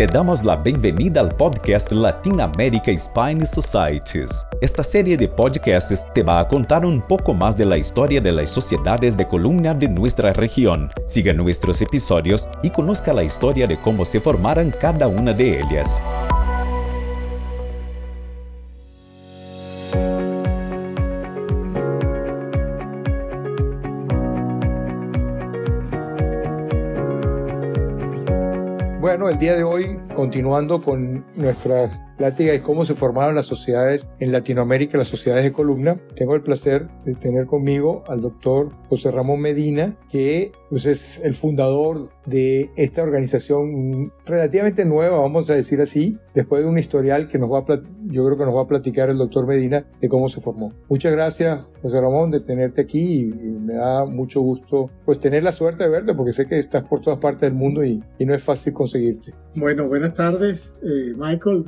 Te damos la bienvenida al podcast Latin America Spine Societies. Esta serie de podcasts te va a contar un poco más de la historia de las sociedades de columna de nuestra región. Siga nuestros episodios y conozca la historia de cómo se formaron cada una de ellas. Bueno, el día de hoy, continuando con nuestras pláticas de cómo se formaron las sociedades en Latinoamérica, las sociedades de columna, tengo el placer de tener conmigo al doctor José Ramón Medina, que pues, es el fundador de esta organización relativamente nueva, vamos a decir así, después de un historial que nos va a, yo creo que nos va a platicar el doctor Medina de cómo se formó. Muchas gracias, José Ramón, de tenerte aquí y, me da mucho gusto pues tener la suerte de verte porque sé que estás por todas partes del mundo y, no es fácil conseguirte. Bueno, buenas tardes, eh, Michael.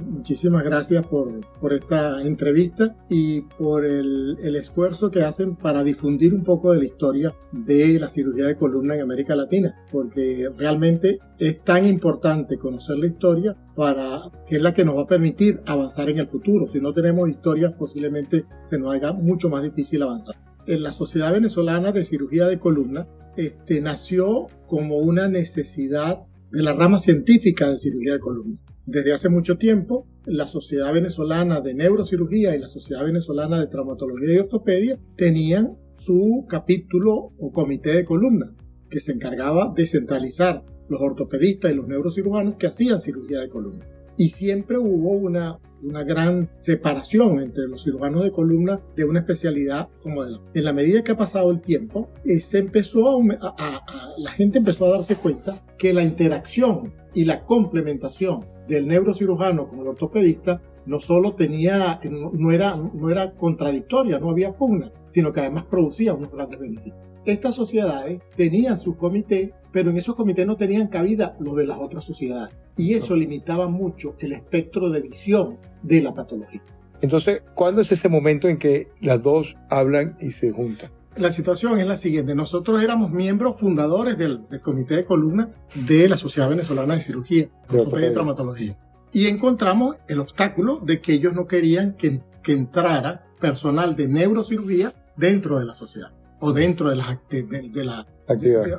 Gracias por, por esta entrevista y por el, el esfuerzo que hacen para difundir un poco de la historia de la cirugía de columna en América Latina, porque realmente es tan importante conocer la historia para que es la que nos va a permitir avanzar en el futuro. Si no tenemos historia, posiblemente se nos haga mucho más difícil avanzar. En la Sociedad Venezolana de Cirugía de Columna este, nació como una necesidad de la rama científica de cirugía de columna. Desde hace mucho tiempo, la Sociedad Venezolana de Neurocirugía y la Sociedad Venezolana de Traumatología y Ortopedia tenían su capítulo o comité de columna que se encargaba de centralizar los ortopedistas y los neurocirujanos que hacían cirugía de columna. Y siempre hubo una, una gran separación entre los cirujanos de columna de una especialidad como de la. En la medida que ha pasado el tiempo, eh, se empezó a, la gente empezó a darse cuenta que la interacción y la complementación del neurocirujano con el ortopedista no solo tenía, no era, no era contradictoria, no había pugna, sino que además producía unos grandes beneficios. Estas sociedades tenían su comité, pero en esos comités no tenían cabida los de las otras sociedades. Y eso limitaba mucho el espectro de visión de la patología. Entonces, ¿cuándo es ese momento en que las dos hablan y se juntan? La situación es la siguiente. Nosotros éramos miembros fundadores del, comité de columna de la Sociedad Venezolana de Cirugía, de Traumatología. Y encontramos el obstáculo de que ellos no querían que, que entrara personal de neurocirugía dentro de la sociedad o dentro de, la, de, la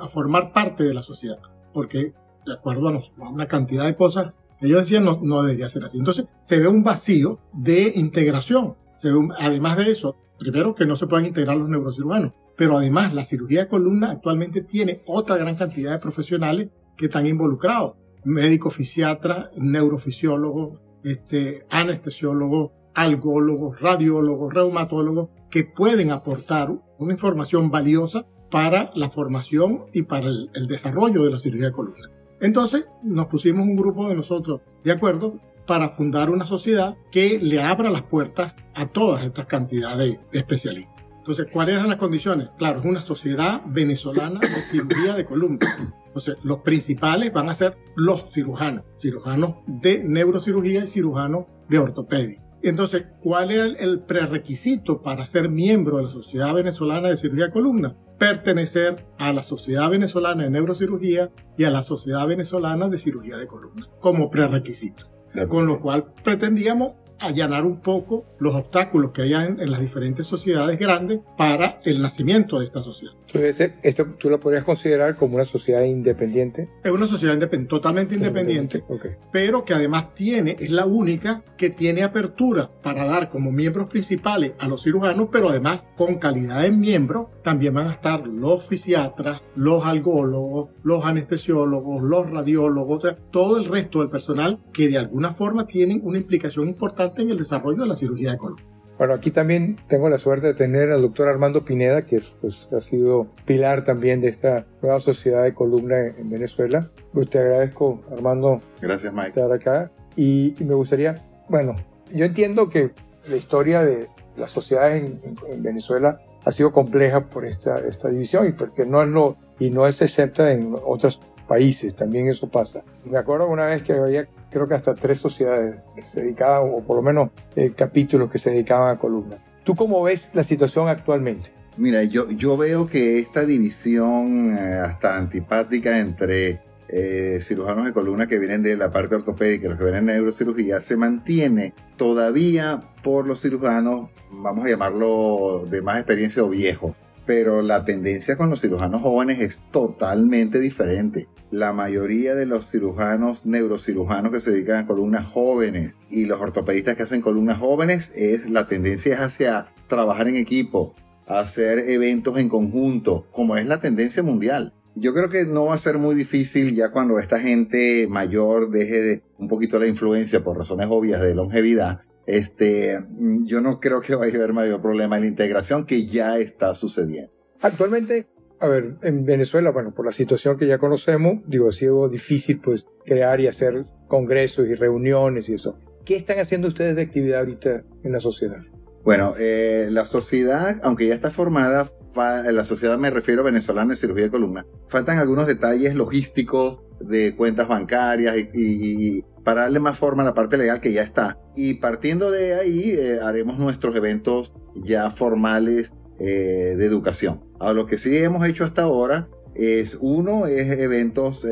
a formar parte de la sociedad, porque de acuerdo a, una cantidad de cosas, ellos decían no, no debería ser así. Entonces se ve un vacío de integración. además de eso, primero que no se puedan integrar los neurocirujanos, pero además la cirugía de columna actualmente tiene otra gran cantidad de profesionales que están involucrados. Médicos, fisiatras, neurofisiólogos, este, anestesiólogos, algólogos, radiólogos, reumatólogos, que pueden aportar una información valiosa para la formación y para el, desarrollo de la cirugía de columna. Entonces nos pusimos un grupo de nosotros de acuerdo para fundar una sociedad que le abra las puertas a todas estas cantidades de especialistas. Entonces, ¿cuáles eran las condiciones? Claro, es una sociedad venezolana de cirugía de columna. Entonces, los principales van a ser los cirujanos, cirujanos de neurocirugía y cirujanos de ortopedia. Entonces, ¿cuál es el prerequisito para ser miembro de la Sociedad Venezolana de Cirugía de Columna? Pertenecer a la Sociedad Venezolana de Neurocirugía y a la Sociedad Venezolana de Cirugía de Columna como prerequisito. Con lo cual pretendíamos allanar un poco los obstáculos que hay en, las diferentes sociedades grandes para el nacimiento de esta sociedad. Entonces, ¿esto tú lo podrías considerar como una sociedad independiente? Es una sociedad independiente, totalmente independiente, pero que además tiene, es la única que tiene apertura para dar como miembros principales a los cirujanos, pero además con calidad de miembro también van a estar los fisiatras, los algólogos, los anestesiólogos, los radiólogos, todo el resto del personal que de alguna forma tienen una implicación importante en el desarrollo de la cirugía de columna. Bueno, aquí también tengo la suerte de tener al doctor Armando Pineda, que pues, ha sido pilar también de esta nueva sociedad de columna en Venezuela. Pues te agradezco, Armando. Gracias, Mike. Estar acá. Y, me gustaría, bueno, yo entiendo que la historia de las sociedades en, Venezuela ha sido compleja por esta, esta división y porque no es lo, y no es excepta en otros países, también eso pasa. Me acuerdo una vez que había creo que hasta tres sociedades que se dedicaban, o por lo menos eh, capítulos que se dedicaban a columna. ¿Tú cómo ves la situación actualmente? Mira, yo, yo veo que esta división eh, hasta antipática entre eh, cirujanos de columna que vienen de la parte ortopédica, los que vienen de neurocirugía, se mantiene todavía por los cirujanos, vamos a llamarlo de más experiencia o viejo. Pero la tendencia con los cirujanos jóvenes es totalmente diferente. La mayoría de los cirujanos, neurocirujanos que se dedican a columnas jóvenes y los ortopedistas que hacen columnas jóvenes, es la tendencia es hacia trabajar en equipo, hacer eventos en conjunto, como es la tendencia mundial. Yo creo que no va a ser muy difícil ya cuando esta gente mayor deje de un poquito la influencia por razones obvias de longevidad. Este, yo no creo que vaya a haber mayor problema en la integración que ya está sucediendo. Actualmente, a ver, en Venezuela, bueno, por la situación que ya conocemos, digo, ha sido difícil pues crear y hacer congresos y reuniones y eso. ¿Qué están haciendo ustedes de actividad ahorita en la sociedad? Bueno, eh, la sociedad, aunque ya está formada, la sociedad me refiero venezolana de cirugía de columna, faltan algunos detalles logísticos de cuentas bancarias y, para darle más forma a la parte legal que ya está. Y partiendo de ahí eh, haremos nuestros eventos ya formales eh, de educación. Ahora, lo que sí hemos hecho hasta ahora es uno es eventos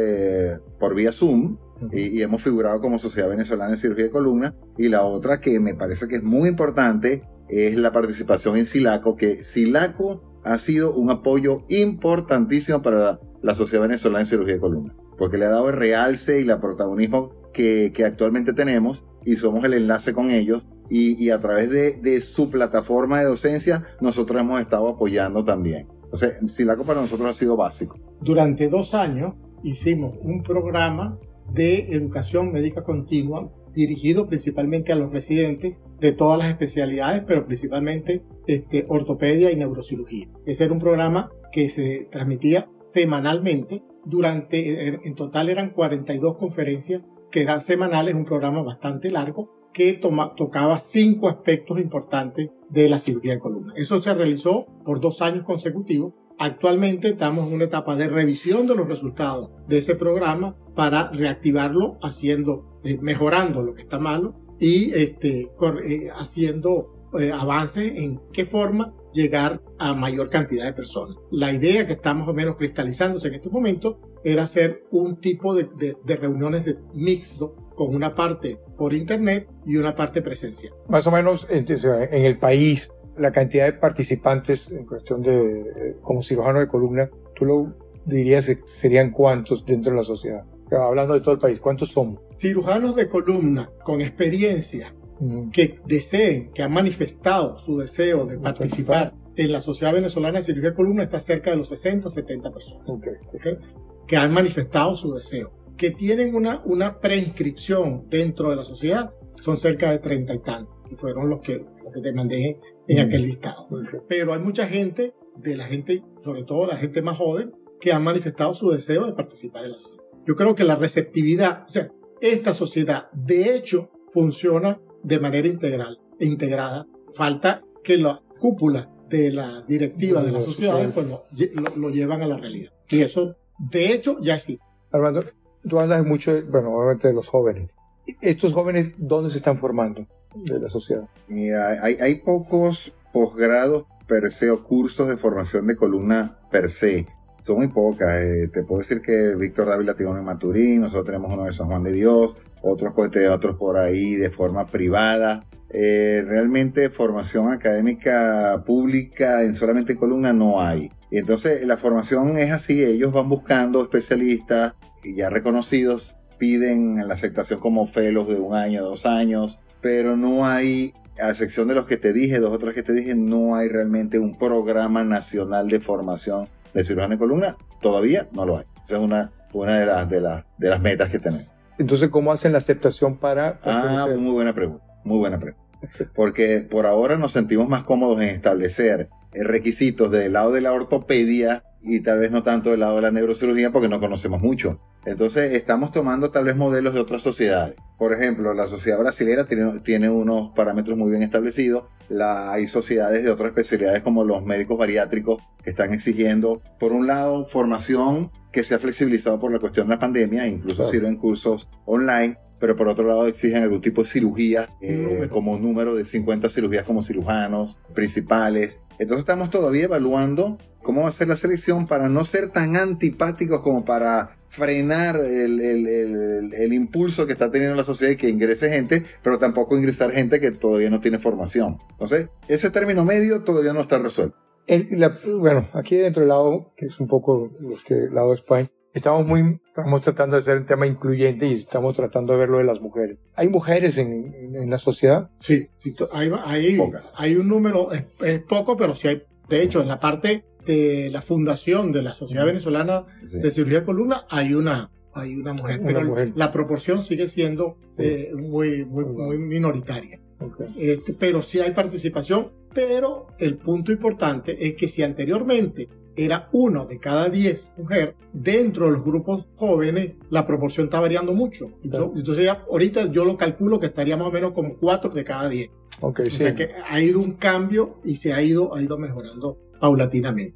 por vía Zoom, y, y, hemos figurado como Sociedad Venezolana de Cirugía de Columna. Y la otra que me parece que es muy importante es la participación en SILACO, que SILACO ha sido un apoyo importantísimo para la, Sociedad Venezolana de Cirugía de Columna, porque le ha dado el realce y el protagonismo que, actualmente tenemos y somos el enlace con ellos y, a través de, su plataforma de docencia nosotros hemos estado apoyando también. Entonces, SILACO para nosotros ha sido básico. Durante dos años hicimos un programa de educación médica continua dirigido principalmente a los residentes de todas las especialidades, pero principalmente este, ortopedia y neurocirugía. Ese era un programa que se transmitía semanalmente. Durante, en total eran 42 conferencias que eran semanales, un programa bastante largo que tocaba cinco aspectos importantes de la cirugía de columna. Eso se realizó por dos años consecutivos Actualmente estamos en una etapa de revisión de los resultados de ese programa para reactivarlo, haciendo, eh, mejorando lo que está malo y este, eh, haciendo eh, avances en qué forma llegar a mayor cantidad de personas. La idea que está más o menos cristalizándose en este momento era hacer un tipo de, de reuniones de mixto con una parte por internet y una parte presencial. Más o menos en el país la cantidad de participantes en cuestión de, eh, como cirujano de columna, tú lo dirías serían cuántos dentro de la sociedad. Hablando de todo el país, ¿cuántos somos? Cirujanos de columna con experiencia que deseen, que han manifestado su deseo de participar en la Sociedad Venezolana de Cirugía de Columna está cerca de los 60, 70 personas. Que han manifestado su deseo. Que tienen una, una preinscripción dentro de la sociedad son cerca de 30 y tantos. Y fueron los que, los que te mandé en aquel listado. Pero hay mucha gente, de la gente, sobre todo la gente más joven, que han manifestado su deseo de participar en la sociedad. Yo creo que la receptividad, o sea, esta sociedad de hecho funciona de manera integral e integrada. Falta que la cúpula de la directiva de, la sociedad pues, lo, llevan a la realidad. Y eso, de hecho, ya existe. Armando, tú hablas mucho, bueno, obviamente de los jóvenes. ¿Estos jóvenes dónde se están formando? de la sociedad? Mira, hay, hay pocos posgrados per se o cursos de formación de columna per se. Son muy pocas. Eh, te puedo decir que Víctor Dávila tiene uno en Maturín, nosotros tenemos uno de San Juan de Dios, otros otros por ahí de forma privada. Eh, realmente formación académica pública en solamente columna no hay. Y entonces la formación es así, ellos van buscando especialistas ya reconocidos, piden la aceptación como fellows de un año, dos años, pero no hay, a excepción de los que te dije, dos otros que te dije, no hay realmente un programa nacional de formación de cirujano de columna. Todavía no lo hay. Esa es una, una de, las, de, las, de las metas que tenemos. Entonces, ¿cómo hacen la aceptación para... Ah, muy buena pregunta, muy buena pregunta. Porque por ahora nos sentimos más cómodos en establecer requisitos del lado de la ortopedia y tal vez no tanto del lado de la neurocirugía porque no conocemos mucho. Entonces estamos tomando tal vez modelos de otras sociedades. Por ejemplo, la sociedad brasilera tiene, tiene unos parámetros muy bien establecidos. La, hay sociedades de otras especialidades como los médicos bariátricos que están exigiendo, por un lado, formación que se ha flexibilizado por la cuestión de la pandemia, incluso sirven cursos online, pero por otro lado exigen algún tipo de cirugía, eh, como número de 50 cirugías como cirujanos principales. Entonces estamos todavía evaluando cómo va a ser la selección para no ser tan antipáticos como para frenar el, el, el, impulso que está teniendo la sociedad y que ingrese gente, pero tampoco ingresar gente que todavía no tiene formación. Entonces, ese término medio todavía no está resuelto. bueno, aquí dentro del lado, que es un poco los que el lado de España, estamos muy, estamos tratando de hacer un tema incluyente y estamos tratando de ver lo de las mujeres. ¿Hay mujeres en, en, la sociedad? Sí, hay, hay, hay, un número, es, poco, pero sí hay. De hecho, en la parte de la fundación de la Sociedad Venezolana de Cirugía de Columna hay una, hay una mujer, pero la proporción sigue siendo eh, muy, muy, muy minoritaria. Este, pero sí hay participación, pero el punto importante es que si anteriormente era uno de cada diez mujeres, dentro de los grupos jóvenes la proporción está variando mucho. Entonces, ya, ahorita yo lo calculo que estaría más o menos como cuatro de cada diez. Okay, o sea que ha ido un cambio y se ha ido, ha ido mejorando paulatinamente.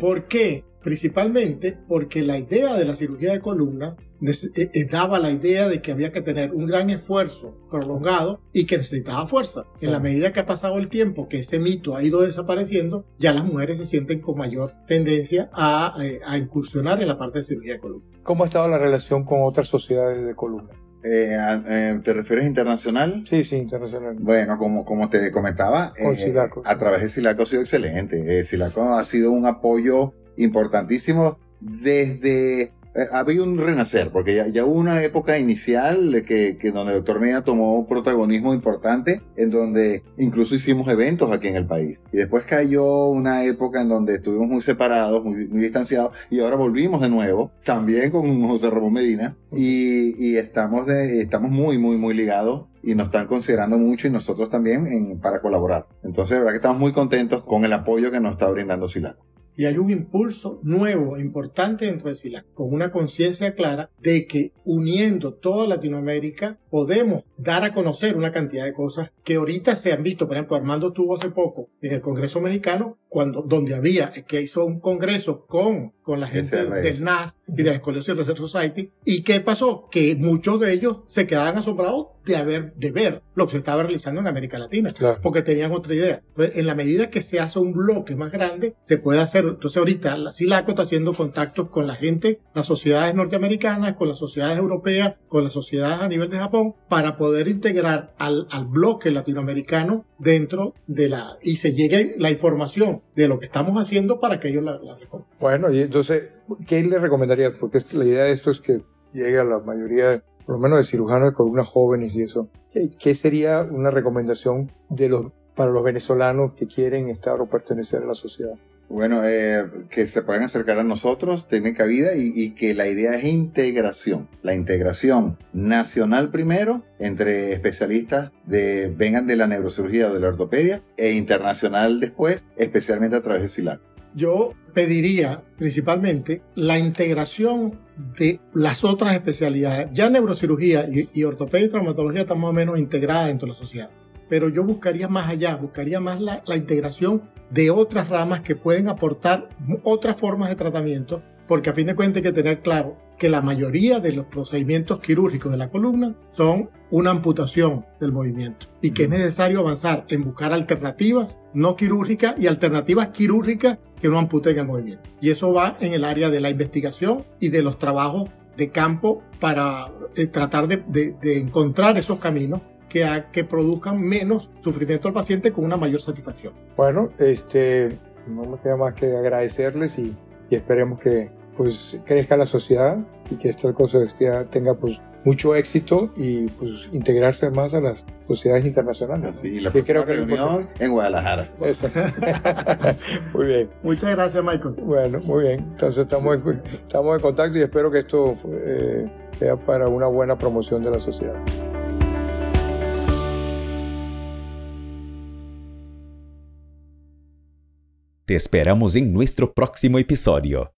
¿Por qué? Principalmente porque la idea de la cirugía de columna eh, eh, daba la idea de que había que tener un gran esfuerzo prolongado y que necesitaba fuerza. En la medida que ha pasado el tiempo, que ese mito ha ido desapareciendo, ya las mujeres se sienten con mayor tendencia a, eh, a incursionar en la parte de cirugía de columna. ¿Cómo ha estado la relación con otras sociedades de columna? Eh, ¿Te refieres internacional? Sí, sí, internacional. Bueno, como, como te comentaba, eh, a través de Silaco ha sido excelente. Eh, Silaco ha sido un apoyo importantísimo desde eh, había un renacer, porque ya, ya, hubo una época inicial que, que donde el doctor Medina tomó un protagonismo importante, en donde incluso hicimos eventos aquí en el país. Y después cayó una época en donde estuvimos muy separados, muy, muy distanciados, y ahora volvimos de nuevo, también con José Ramón Medina, y, y estamos, de, estamos muy, muy, muy ligados y nos están considerando mucho y nosotros también en, para colaborar. Entonces, de verdad que estamos muy contentos con el apoyo que nos está brindando Silaco y hay un impulso nuevo, e importante dentro de SILAC, con una conciencia clara de que uniendo toda Latinoamérica podemos dar a conocer una cantidad de cosas que ahorita se han visto. Por ejemplo, Armando tuvo hace poco en el Congreso Mexicano, cuando, donde había, que hizo un congreso con, con la gente del NAS y de la College Research Society. ¿Y qué pasó? Que muchos de ellos se quedaban asombrados de, haber, de ver lo que se estaba realizando en América Latina, porque tenían otra idea. en la medida que se hace un bloque más grande, se puede hacer. Entonces, ahorita la SILACO está haciendo contactos con la gente, las sociedades norteamericanas, con las sociedades europeas, con las sociedades a nivel de Japón, para poder integrar al, al bloque latinoamericano dentro de la. y se llegue la información de lo que estamos haciendo para que ellos la, la Bueno, y entonces, ¿qué le recomendaría? Porque la idea de esto es que llegue a la mayoría por lo menos de cirujanos de columna jóvenes y eso, ¿qué, sería una recomendación de los, para los venezolanos que quieren estar o pertenecer a la sociedad? Bueno, eh, que se puedan acercar a nosotros, tienen cabida y, y, que la idea es integración. La integración nacional primero, entre especialistas de, vengan de la neurocirugía o de la ortopedia, e internacional después, especialmente a través de SILAC. Yo pediría principalmente la integración de las otras especialidades. Ya neurocirugía y, ortopedia y traumatología están más o menos integradas dentro de la sociedad. Pero yo buscaría más allá, buscaría más la, la integración de otras ramas que pueden aportar otras formas de tratamiento porque a fin de cuentas hay que tener claro que la mayoría de los procedimientos quirúrgicos de la columna son una amputación del movimiento y que es necesario avanzar en buscar alternativas no quirúrgicas y alternativas quirúrgicas que no amputen el movimiento. Y eso va en el área de la investigación y de los trabajos de campo para eh, tratar de, encontrar esos caminos que, que produzcan menos sufrimiento al paciente con una mayor satisfacción. Bueno, este, no me queda más que agradecerles y, y esperemos que pues crezca la sociedad y que esta cosa tenga pues mucho éxito y pues integrarse más a las sociedades internacionales. Sí, la creo que reunión en Guadalajara. Eso. muy bien. Muchas gracias, Michael. Bueno, muy bien. Entonces estamos en, estamos en contacto y espero que esto eh, sea para una buena promoción de la sociedad. Te esperamos en nuestro próximo episodio.